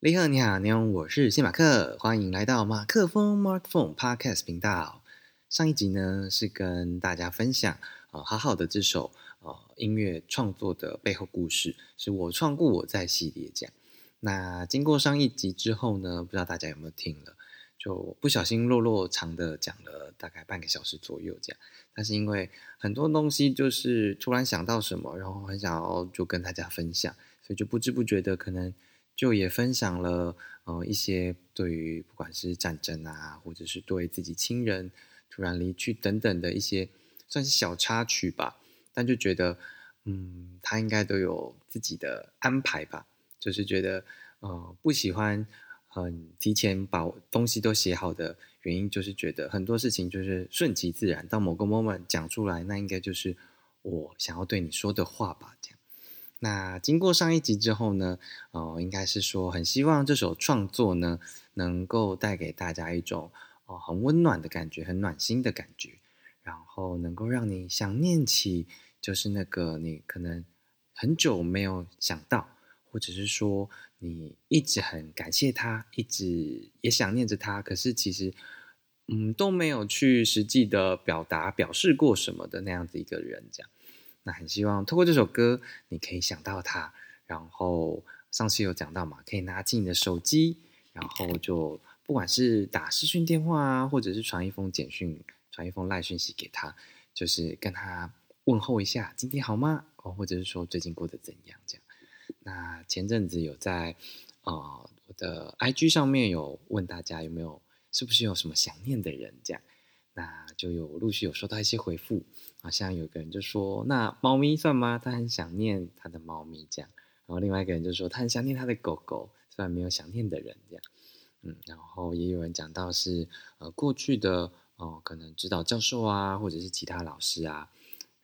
你好，你好，你好，我是谢马克，欢迎来到马克风 Mark Phone Podcast 频道。上一集呢是跟大家分享啊，好好的这首呃音乐创作的背后故事，是我创故我在系列讲。那经过上一集之后呢，不知道大家有没有听了？就不小心落落长的讲了大概半个小时左右这样。但是因为很多东西就是突然想到什么，然后很想要就跟大家分享，所以就不知不觉的可能就也分享了呃一些对于不管是战争啊，或者是对自己亲人突然离去等等的一些算是小插曲吧。但就觉得嗯，他应该都有自己的安排吧。就是觉得，呃，不喜欢很提前把东西都写好的原因，就是觉得很多事情就是顺其自然，到某个 moment 讲出来，那应该就是我想要对你说的话吧。这样，那经过上一集之后呢，哦，应该是说很希望这首创作呢，能够带给大家一种哦很温暖的感觉，很暖心的感觉，然后能够让你想念起，就是那个你可能很久没有想到。或者是说你一直很感谢他，一直也想念着他，可是其实，嗯，都没有去实际的表达、表示过什么的那样子一个人，这样。那很希望透过这首歌，你可以想到他。然后上次有讲到嘛，可以拿起你的手机，然后就不管是打视讯电话啊，或者是传一封简讯、传一封赖讯息给他，就是跟他问候一下，今天好吗？哦，或者是说最近过得怎样，这样。那前阵子有在，呃，我的 IG 上面有问大家有没有是不是有什么想念的人这样，那就有陆续有收到一些回复，好像有个人就说那猫咪算吗？他很想念他的猫咪这样，然后另外一个人就说他很想念他的狗狗，虽然没有想念的人这样，嗯，然后也有人讲到是呃过去的哦可能指导教授啊或者是其他老师啊，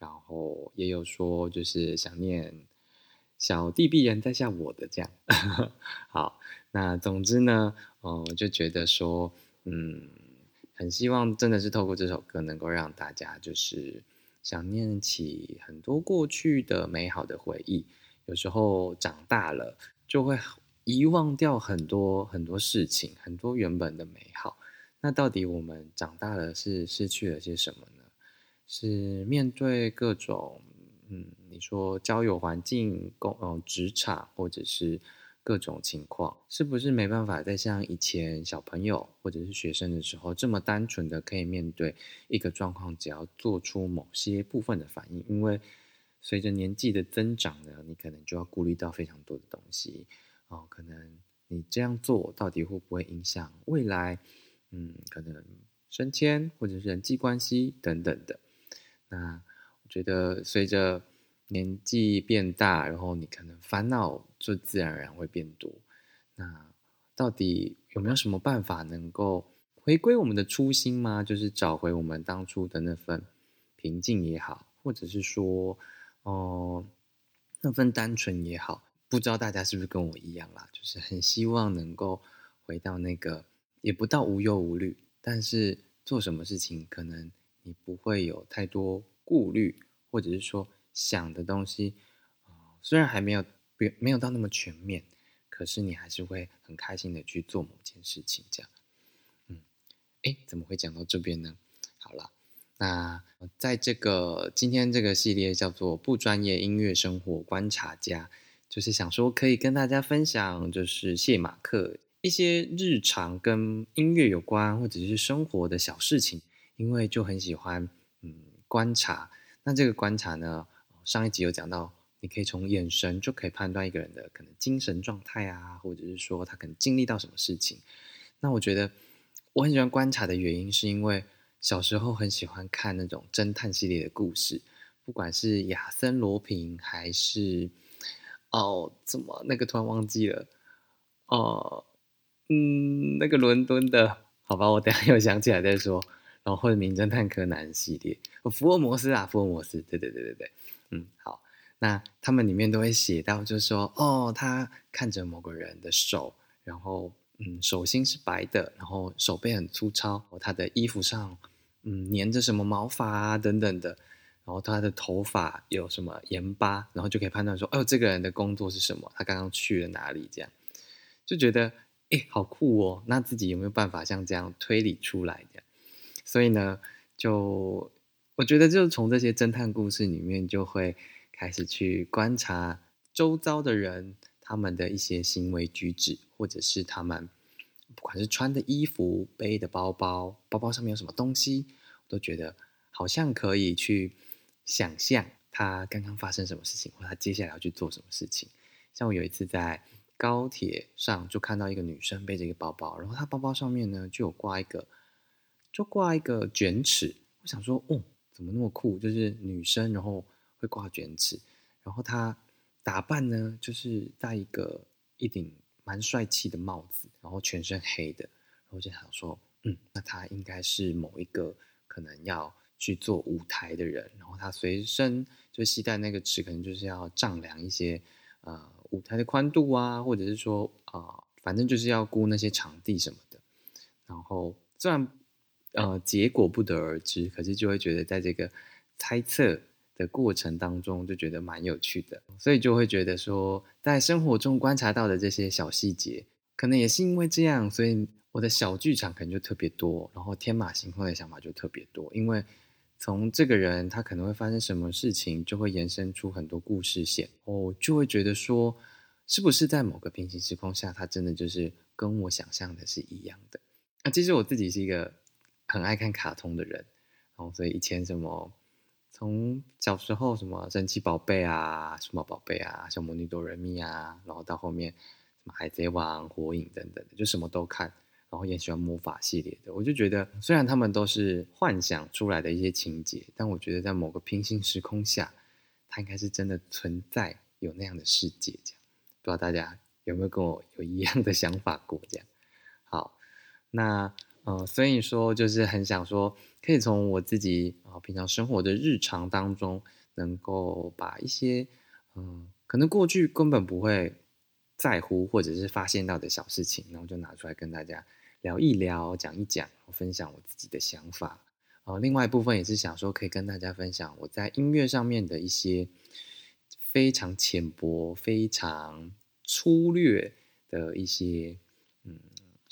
然后也有说就是想念。小弟必然在下我的这样，好，那总之呢，哦，我就觉得说，嗯，很希望真的是透过这首歌，能够让大家就是想念起很多过去的美好的回忆。有时候长大了，就会遗忘掉很多很多事情，很多原本的美好。那到底我们长大了是失去了些什么呢？是面对各种。嗯，你说交友环境、工呃职场或者是各种情况，是不是没办法再像以前小朋友或者是学生的时候这么单纯的可以面对一个状况，只要做出某些部分的反应？因为随着年纪的增长呢，你可能就要顾虑到非常多的东西哦。可能你这样做到底会不会影响未来？嗯，可能升迁或者是人际关系等等的那我。觉得随着年纪变大，然后你可能烦恼就自然而然会变多。那到底有没有什么办法能够回归我们的初心吗？就是找回我们当初的那份平静也好，或者是说，哦，那份单纯也好。不知道大家是不是跟我一样啦？就是很希望能够回到那个，也不到无忧无虑，但是做什么事情可能你不会有太多。顾虑，或者是说想的东西，虽然还没有没没有到那么全面，可是你还是会很开心的去做某件事情，这样。嗯，哎，怎么会讲到这边呢？好了，那在这个今天这个系列叫做“不专业音乐生活观察家”，就是想说可以跟大家分享，就是谢马克一些日常跟音乐有关或者是生活的小事情，因为就很喜欢，嗯。观察，那这个观察呢？上一集有讲到，你可以从眼神就可以判断一个人的可能精神状态啊，或者是说他可能经历到什么事情。那我觉得我很喜欢观察的原因，是因为小时候很喜欢看那种侦探系列的故事，不管是亚森罗平还是哦，怎么那个突然忘记了哦，嗯，那个伦敦的，好吧，我等下又想起来再说。然后或者名侦探柯南系列，福尔摩斯啊，福尔摩斯，对对对对对，嗯，好，那他们里面都会写到，就是说，哦，他看着某个人的手，然后，嗯，手心是白的，然后手背很粗糙，他的衣服上，嗯，粘着什么毛发啊等等的，然后他的头发有什么盐巴，然后就可以判断说，哦，这个人的工作是什么，他刚刚去了哪里，这样。就觉得哎，好酷哦！那自己有没有办法像这样推理出来的？所以呢，就我觉得，就从这些侦探故事里面，就会开始去观察周遭的人他们的一些行为举止，或者是他们不管是穿的衣服、背的包包、包包上面有什么东西，我都觉得好像可以去想象他刚刚发生什么事情，或他接下来要去做什么事情。像我有一次在高铁上就看到一个女生背着一个包包，然后她包包上面呢就有挂一个，就挂一个卷尺。我想说，哦，怎么那么酷？就是女生，然后会挂卷尺，然后她打扮呢就是戴一个一顶蛮帅气的帽子，然后全身黑的。然后就想说，嗯，那她应该是某一个可能要去做舞台的人，然后她随身就携带那个尺，可能就是要丈量一些呃。舞台的宽度啊，或者是说啊，反正就是要估那些场地什么的。然后虽然呃结果不得而知，可是就会觉得在这个猜测的过程当中，就觉得蛮有趣的。所以就会觉得说，在生活中观察到的这些小细节，可能也是因为这样，所以我的小剧场可能就特别多，然后天马行空的想法就特别多，因为。从这个人他可能会发生什么事情，就会延伸出很多故事线，我就会觉得说，是不是在某个平行时空下，他真的就是跟我想象的是一样的？那其实我自己是一个很爱看卡通的人，然后所以以前什么，从小时候什么神奇宝贝啊、数码宝贝啊、小魔女哆瑞咪啊，然后到后面什么海贼王、火影等等的，就什么都看。然后也喜欢魔法系列的，我就觉得虽然他们都是幻想出来的一些情节，但我觉得在某个平行时空下，它应该是真的存在有那样的世界。这样，不知道大家有没有跟我有一样的想法过？这样，好，那呃，所以说就是很想说，可以从我自己啊平常生活的日常当中，能够把一些嗯，可能过去根本不会在乎或者是发现到的小事情，然后就拿出来跟大家。聊一聊，讲一讲，分享我自己的想法。呃，另外一部分也是想说，可以跟大家分享我在音乐上面的一些非常浅薄、非常粗略的一些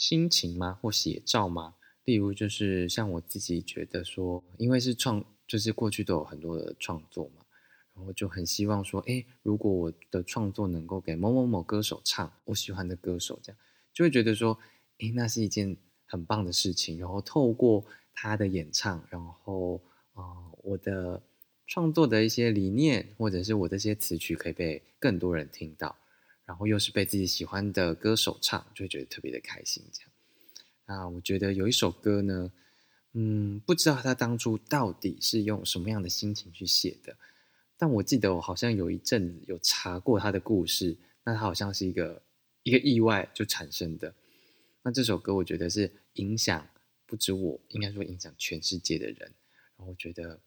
心情吗？或写照吗？例如，就是像我自己觉得说，因为是创，就是过去都有很多的创作嘛，然后就很希望说，哎，如果我的创作能够给某某某歌手唱，我喜欢的歌手，这样就会觉得说。诶，那是一件很棒的事情。然后透过他的演唱，然后啊，我的创作的一些理念，或者是我这些词曲，可以被更多人听到。然后又是被自己喜欢的歌手唱，就会觉得特别的开心。这样，那我觉得有一首歌呢，嗯，不知道他当初到底是用什么样的心情去写的，但我记得我好像有一阵子有查过他的故事，那他好像是一个一个意外就产生的。那这首歌我觉得是影响不止我，应该说影响全世界的人。然后我觉得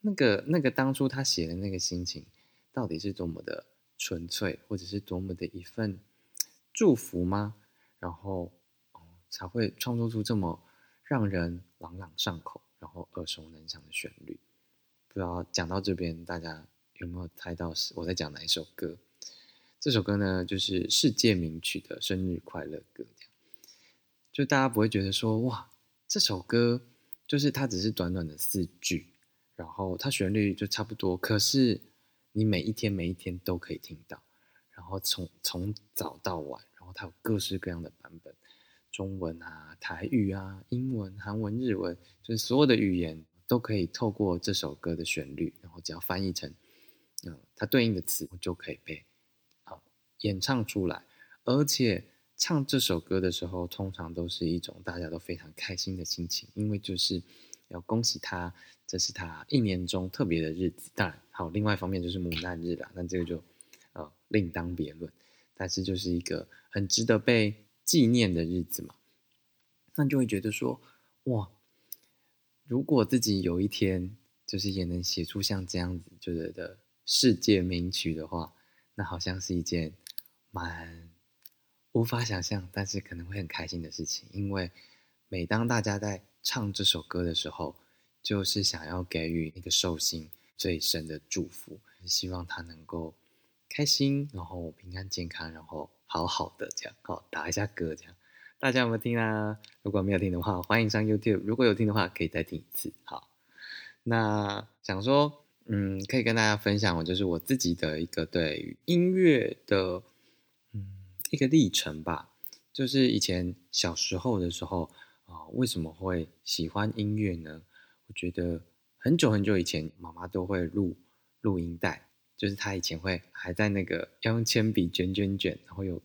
那个那个当初他写的那个心情，到底是多么的纯粹，或者是多么的一份祝福吗？然后哦才会创作出这么让人朗朗上口，然后耳熟能详的旋律。不知道讲到这边，大家有没有猜到是我在讲哪一首歌？这首歌呢，就是世界名曲的生日快乐歌。就大家不会觉得说哇，这首歌就是它只是短短的四句，然后它旋律就差不多，可是你每一天每一天都可以听到，然后从从早到晚，然后它有各式各样的版本，中文啊、台语啊、英文、韩文、日文，就是所有的语言都可以透过这首歌的旋律，然后只要翻译成嗯它对应的词，就可以被好演唱出来，而且。唱这首歌的时候，通常都是一种大家都非常开心的心情，因为就是要恭喜他，这是他一年中特别的日子。当然，好，另外一方面就是母难日啦，那这个就呃另当别论。但是就是一个很值得被纪念的日子嘛，那就会觉得说，哇，如果自己有一天就是也能写出像这样子就是的世界名曲的话，那好像是一件蛮。无法想象，但是可能会很开心的事情，因为每当大家在唱这首歌的时候，就是想要给予那个寿星最深的祝福，希望他能够开心，然后平安健康，然后好好的这样，好打一下歌这样。大家有没有听啊？如果没有听的话，欢迎上 YouTube。如果有听的话，可以再听一次。好，那想说，嗯，可以跟大家分享，我就是我自己的一个对音乐的，嗯，一个历程吧。就是以前小时候的时候啊，为什么会喜欢音乐呢？我觉得很久很久以前，妈妈都会录录音带，就是她以前会还在那个要用铅笔卷卷卷，然后有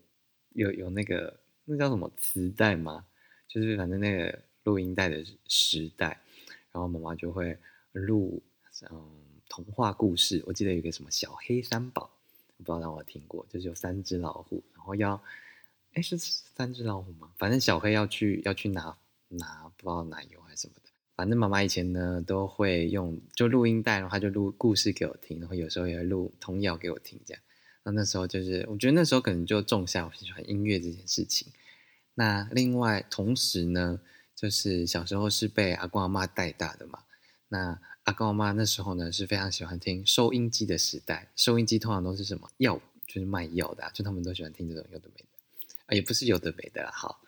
有有那个。那叫什么磁带吗？就是反正那个录音带的时代，然后妈妈就会录嗯童话故事。我记得有个什么小黑三宝，不知道让我听过，就是有三只老虎，然后要哎是三只老虎吗？反正小黑要去要去拿拿不知道奶油。反正妈妈以前呢都会用就录音带，然后她就录故事给我听，然后有时候也会录童谣给我听，这样。那那时候就是，我觉得那时候可能就种下我喜欢音乐这件事情。那另外同时呢，就是小时候是被阿公阿妈带大的嘛。那阿公阿妈那时候呢是非常喜欢听收音机的时代，收音机通常都是什么药，就是卖药的，就他们都喜欢听这种有的没的啊，也不是有的没的啦。好，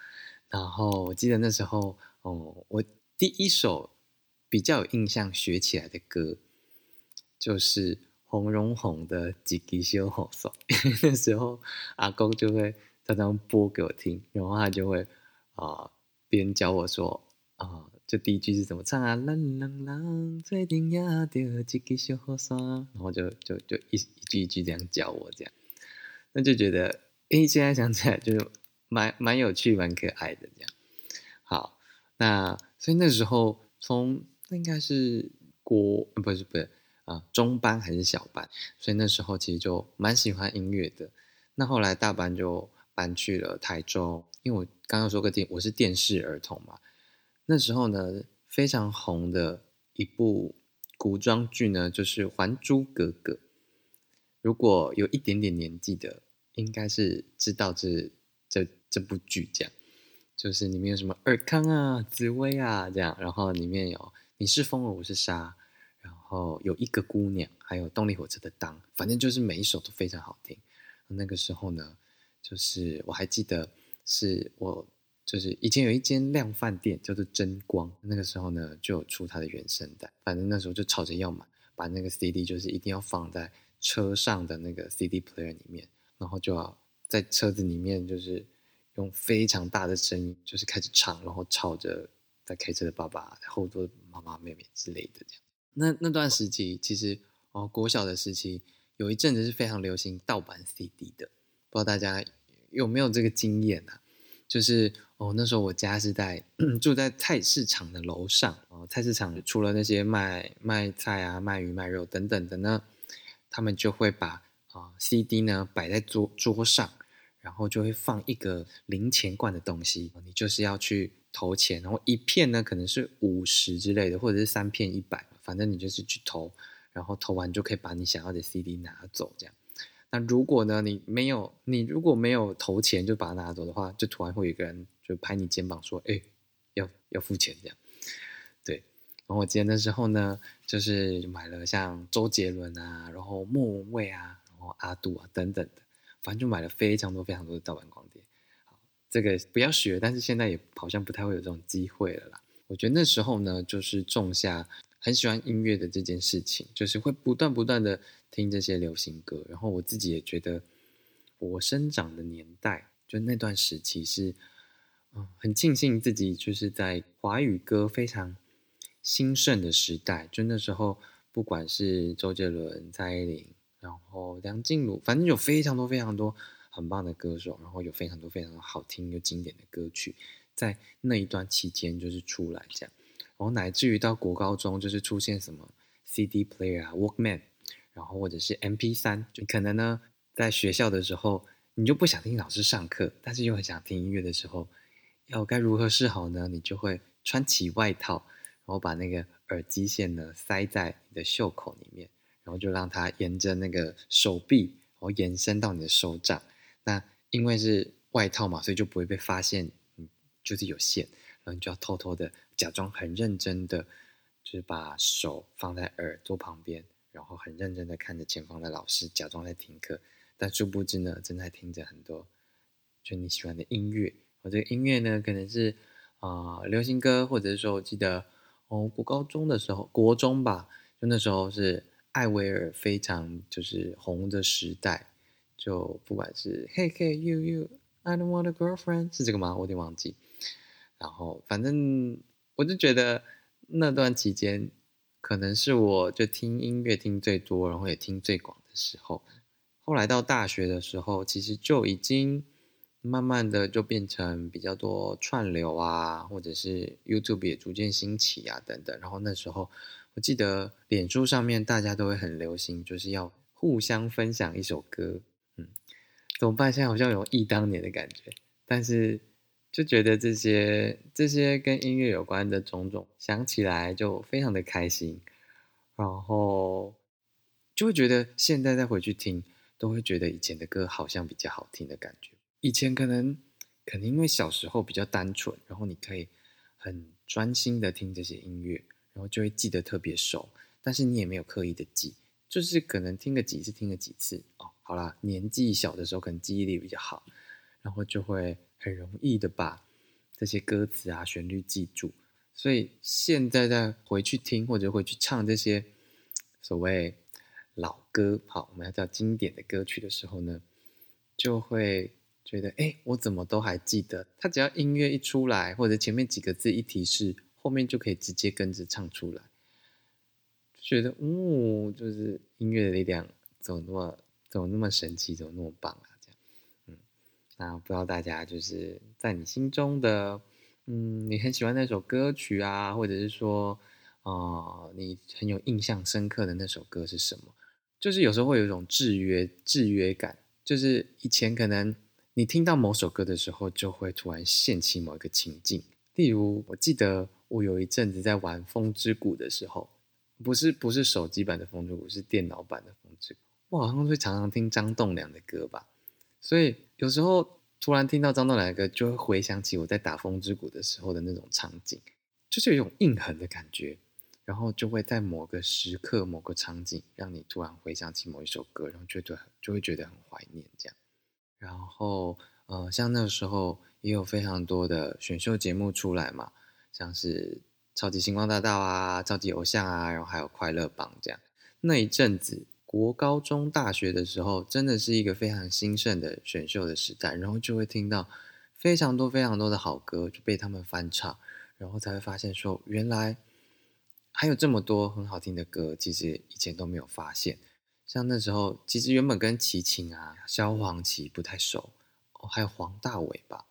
然后我记得那时候哦，我第一首比较有印象学起来的歌就是。红绒红的几吉修好爽，那时候阿公就会常常播给我听，然后他就会啊边教我说啊，就第一句是怎么唱啊，啷啷啷，最顶呀的几吉修好爽，然后就就就一一句一句这样教我这样，那就觉得诶，现在想起来就是蛮蛮有趣蛮可爱的这样。好，那所以那时候从那应该是国不是不是。啊，中班还是小班，所以那时候其实就蛮喜欢音乐的。那后来大班就搬去了台中，因为我刚刚说个电，我是电视儿童嘛。那时候呢，非常红的一部古装剧呢，就是《还珠格格》。如果有一点点年纪的，应该是知道这这这部剧，这样就是里面有什么尔康啊、紫薇啊这样，然后里面有你是风儿，我是沙。然后有一个姑娘，还有动力火车的当，反正就是每一首都非常好听。那个时候呢，就是我还记得，是我就是以前有一间量饭店叫做真光，那个时候呢就有出它的原声带，反正那时候就吵着要买，把那个 CD 就是一定要放在车上的那个 CD player 里面，然后就要在车子里面就是用非常大的声音就是开始唱，然后吵着在开车的爸爸、后座妈妈、妹妹之类的这样。那那段时期，其实哦，国小的时期有一阵子是非常流行盗版 CD 的，不知道大家有没有这个经验啊？就是哦，那时候我家是在 住在菜市场的楼上哦，菜市场除了那些卖卖菜啊、卖鱼、卖肉等等的呢，他们就会把啊 CD 呢摆在桌桌上，然后就会放一个零钱罐的东西，你就是要去投钱，然后一片呢可能是五十之类的，或者是三片一百。反正你就是去投，然后投完就可以把你想要的 CD 拿走，这样。那如果呢，你没有，你如果没有投钱就把它拿走的话，就突然会有一个人就拍你肩膀说：“哎，要要付钱。”这样。对。然后我记得那时候呢，就是买了像周杰伦啊，然后莫文蔚啊，然后阿杜啊等等的，反正就买了非常多非常多的盗版光碟。好，这个不要学，但是现在也好像不太会有这种机会了啦。我觉得那时候呢，就是种下。很喜欢音乐的这件事情，就是会不断不断的听这些流行歌，然后我自己也觉得，我生长的年代就那段时期是，嗯，很庆幸自己就是在华语歌非常兴盛的时代，就那时候不管是周杰伦、蔡依林，然后梁静茹，反正有非常多非常多很棒的歌手，然后有非常多非常多好听又经典的歌曲，在那一段期间就是出来这样。然后乃至于到国高中，就是出现什么 CD player 啊、Walkman，然后或者是 MP 三，就可能呢，在学校的时候，你就不想听老师上课，但是又很想听音乐的时候，要该如何是好呢？你就会穿起外套，然后把那个耳机线呢塞在你的袖口里面，然后就让它沿着那个手臂，然后延伸到你的手掌。那因为是外套嘛，所以就不会被发现，嗯，就是有线。然后你就要偷偷的假装很认真的，就是把手放在耳朵旁边，然后很认真的看着前方的老师，假装在听课。但殊不知呢，正在听着很多就你喜欢的音乐。我这个音乐呢，可能是啊流行歌，或者是说我记得哦，国高中的时候，国中吧，就那时候是艾薇儿非常就是红的时代。就不管是 Hey Hey You You，I don't want a girlfriend，是这个吗？我有点忘记。然后反正我就觉得那段期间，可能是我就听音乐听最多，然后也听最广的时候。后来到大学的时候，其实就已经慢慢的就变成比较多串流啊，或者是 YouTube 也逐渐兴起啊等等。然后那时候我记得脸书上面大家都会很流行，就是要互相分享一首歌。嗯怎么办？现在好像有忆当年的感觉，但是就觉得这些这些跟音乐有关的种种，想起来就非常的开心，然后就会觉得现在再回去听，都会觉得以前的歌好像比较好听的感觉。以前可能可能因为小时候比较单纯，然后你可以很专心的听这些音乐，然后就会记得特别熟，但是你也没有刻意的记，就是可能听个几次，听个几次哦。好啦，年纪小的时候可能记忆力比较好，然后就会很容易的把这些歌词啊、旋律记住。所以现在再回去听或者回去唱这些所谓老歌，好，我们要叫经典的歌曲的时候呢，就会觉得，哎，我怎么都还记得？它只要音乐一出来，或者前面几个字一提示，后面就可以直接跟着唱出来，觉得，哦，就是音乐的力量怎么那么。怎么那么神奇？怎么那么棒啊？这样，嗯，那不知道大家就是在你心中的，嗯，你很喜欢那首歌曲啊，或者是说，啊，你很有印象深刻的那首歌是什么？就是有时候会有一种制约、制约感，就是以前可能你听到某首歌的时候，就会突然现起某一个情境。例如，我记得我有一阵子在玩《风之谷》的时候，不是不是手机版的《风之谷》，是电脑版的《风之谷》。我好像会常常听张栋梁的歌吧，所以有时候突然听到张栋梁的歌，就会回想起我在打风之谷的时候的那种场景，就是有一种印痕的感觉，然后就会在某个时刻、某个场景，让你突然回想起某一首歌，然后觉得就会觉得很怀念这样。然后呃，像那个时候也有非常多的选秀节目出来嘛，像是超级星光大道啊、超级偶像啊，然后还有快乐榜这样，那一阵子。国高中、大学的时候，真的是一个非常兴盛的选秀的时代，然后就会听到非常多、非常多的好歌就被他们翻唱，然后才会发现说，原来还有这么多很好听的歌，其实以前都没有发现。像那时候，其实原本跟齐秦啊、萧煌奇不太熟，哦，还有黄大炜吧，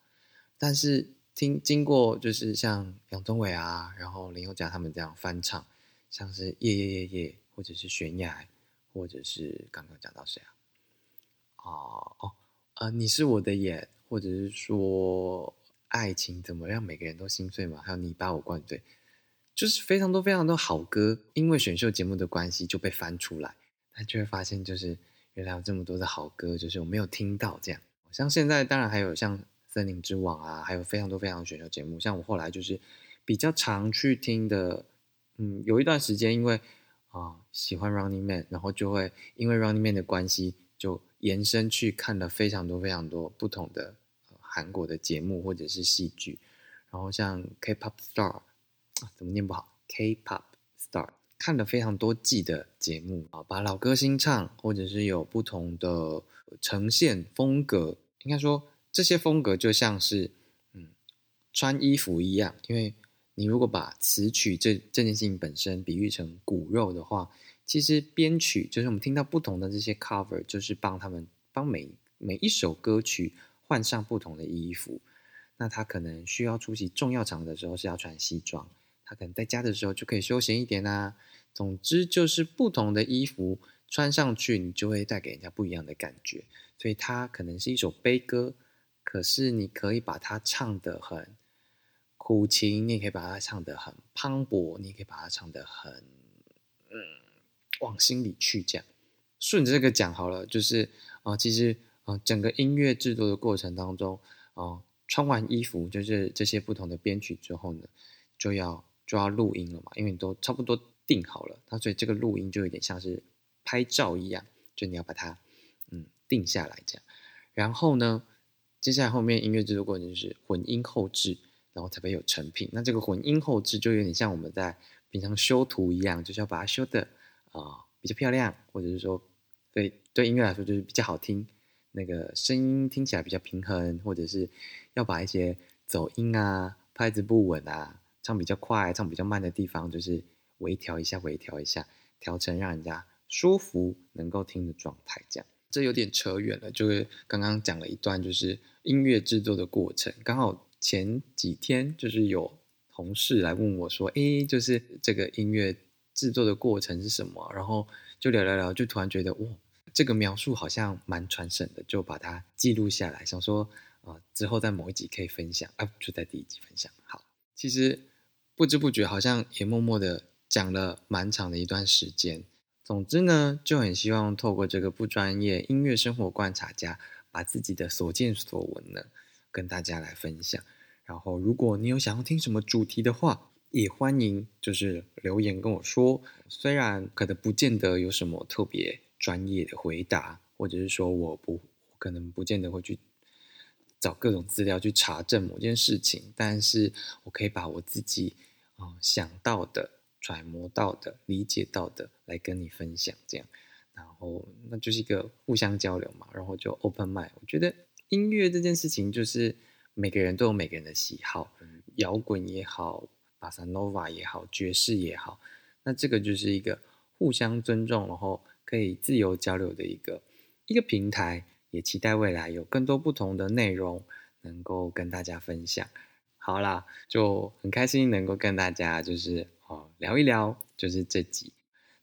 但是听经过就是像杨宗纬啊，然后林宥嘉他们这样翻唱，像是夜夜夜夜，或者是悬崖。或者是刚刚讲到谁啊？哦哦，呃，你是我的眼，或者是说爱情怎么让每个人都心碎嘛？还有你把我灌醉，就是非常多非常多好歌，因为选秀节目的关系就被翻出来，那就会发现就是原来有这么多的好歌，就是我没有听到这样。像现在当然还有像森林之王啊，还有非常多非常多选秀节目，像我后来就是比较常去听的，嗯，有一段时间因为。啊，喜欢 Running Man，然后就会因为 Running Man 的关系，就延伸去看了非常多非常多不同的韩国的节目或者是戏剧，然后像 K-pop Star，怎么念不好？K-pop Star 看了非常多季的节目啊，把老歌新唱，或者是有不同的呈现风格，应该说这些风格就像是嗯穿衣服一样，因为。你如果把词曲这这件事情本身比喻成骨肉的话，其实编曲就是我们听到不同的这些 cover，就是帮他们帮每每一首歌曲换上不同的衣服。那他可能需要出席重要场的时候是要穿西装，他可能在家的时候就可以休闲一点啊。总之就是不同的衣服穿上去，你就会带给人家不一样的感觉。所以它可能是一首悲歌，可是你可以把它唱得很。苦情，你也可以把它唱得很磅礴，你也可以把它唱得很，嗯，往心里去讲。顺着这个讲好了，就是啊，其实啊，整个音乐制作的过程当中，啊，穿完衣服就是这些不同的编曲之后呢，就要就要录音了嘛，因为你都差不多定好了，那所以这个录音就有点像是拍照一样，就你要把它嗯定下来这样，然后呢。接下来后面音乐制作过程就是混音后置，然后才会有成品。那这个混音后置就有点像我们在平常修图一样，就是要把它修的啊比较漂亮，或者是说对对音乐来说就是比较好听，那个声音听起来比较平衡，或者是要把一些走音啊、拍子不稳啊、唱比较快、唱比较慢的地方，就是微调一下、微调一下，调成让人家舒服、能够听的状态，这样。这有点扯远了，就是刚刚讲了一段，就是音乐制作的过程。刚好前几天就是有同事来问我说：“诶，就是这个音乐制作的过程是什么？”然后就聊聊聊，就突然觉得哇，这个描述好像蛮传神的，就把它记录下来，想说啊，之后在某一集可以分享啊，就在第一集分享。好，其实不知不觉好像也默默的讲了蛮长的一段时间。总之呢，就很希望透过这个不专业音乐生活观察家，把自己的所见所闻呢，跟大家来分享。然后，如果你有想要听什么主题的话，也欢迎就是留言跟我说。虽然可能不见得有什么特别专业的回答，或者是说我不可能不见得会去找各种资料去查证某件事情，但是我可以把我自己啊想到的。揣摩到的、理解到的，来跟你分享，这样，然后那就是一个互相交流嘛，然后就 open mind。我觉得音乐这件事情，就是每个人都有每个人的喜好，摇滚也好，巴萨诺瓦也好，爵士也好，那这个就是一个互相尊重，然后可以自由交流的一个一个平台。也期待未来有更多不同的内容能够跟大家分享。好啦，就很开心能够跟大家就是。哦，聊一聊就是这集。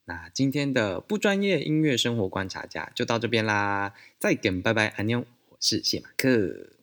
那今天的不专业音乐生活观察家就到这边啦，再见，拜拜，安妞，我是谢马克。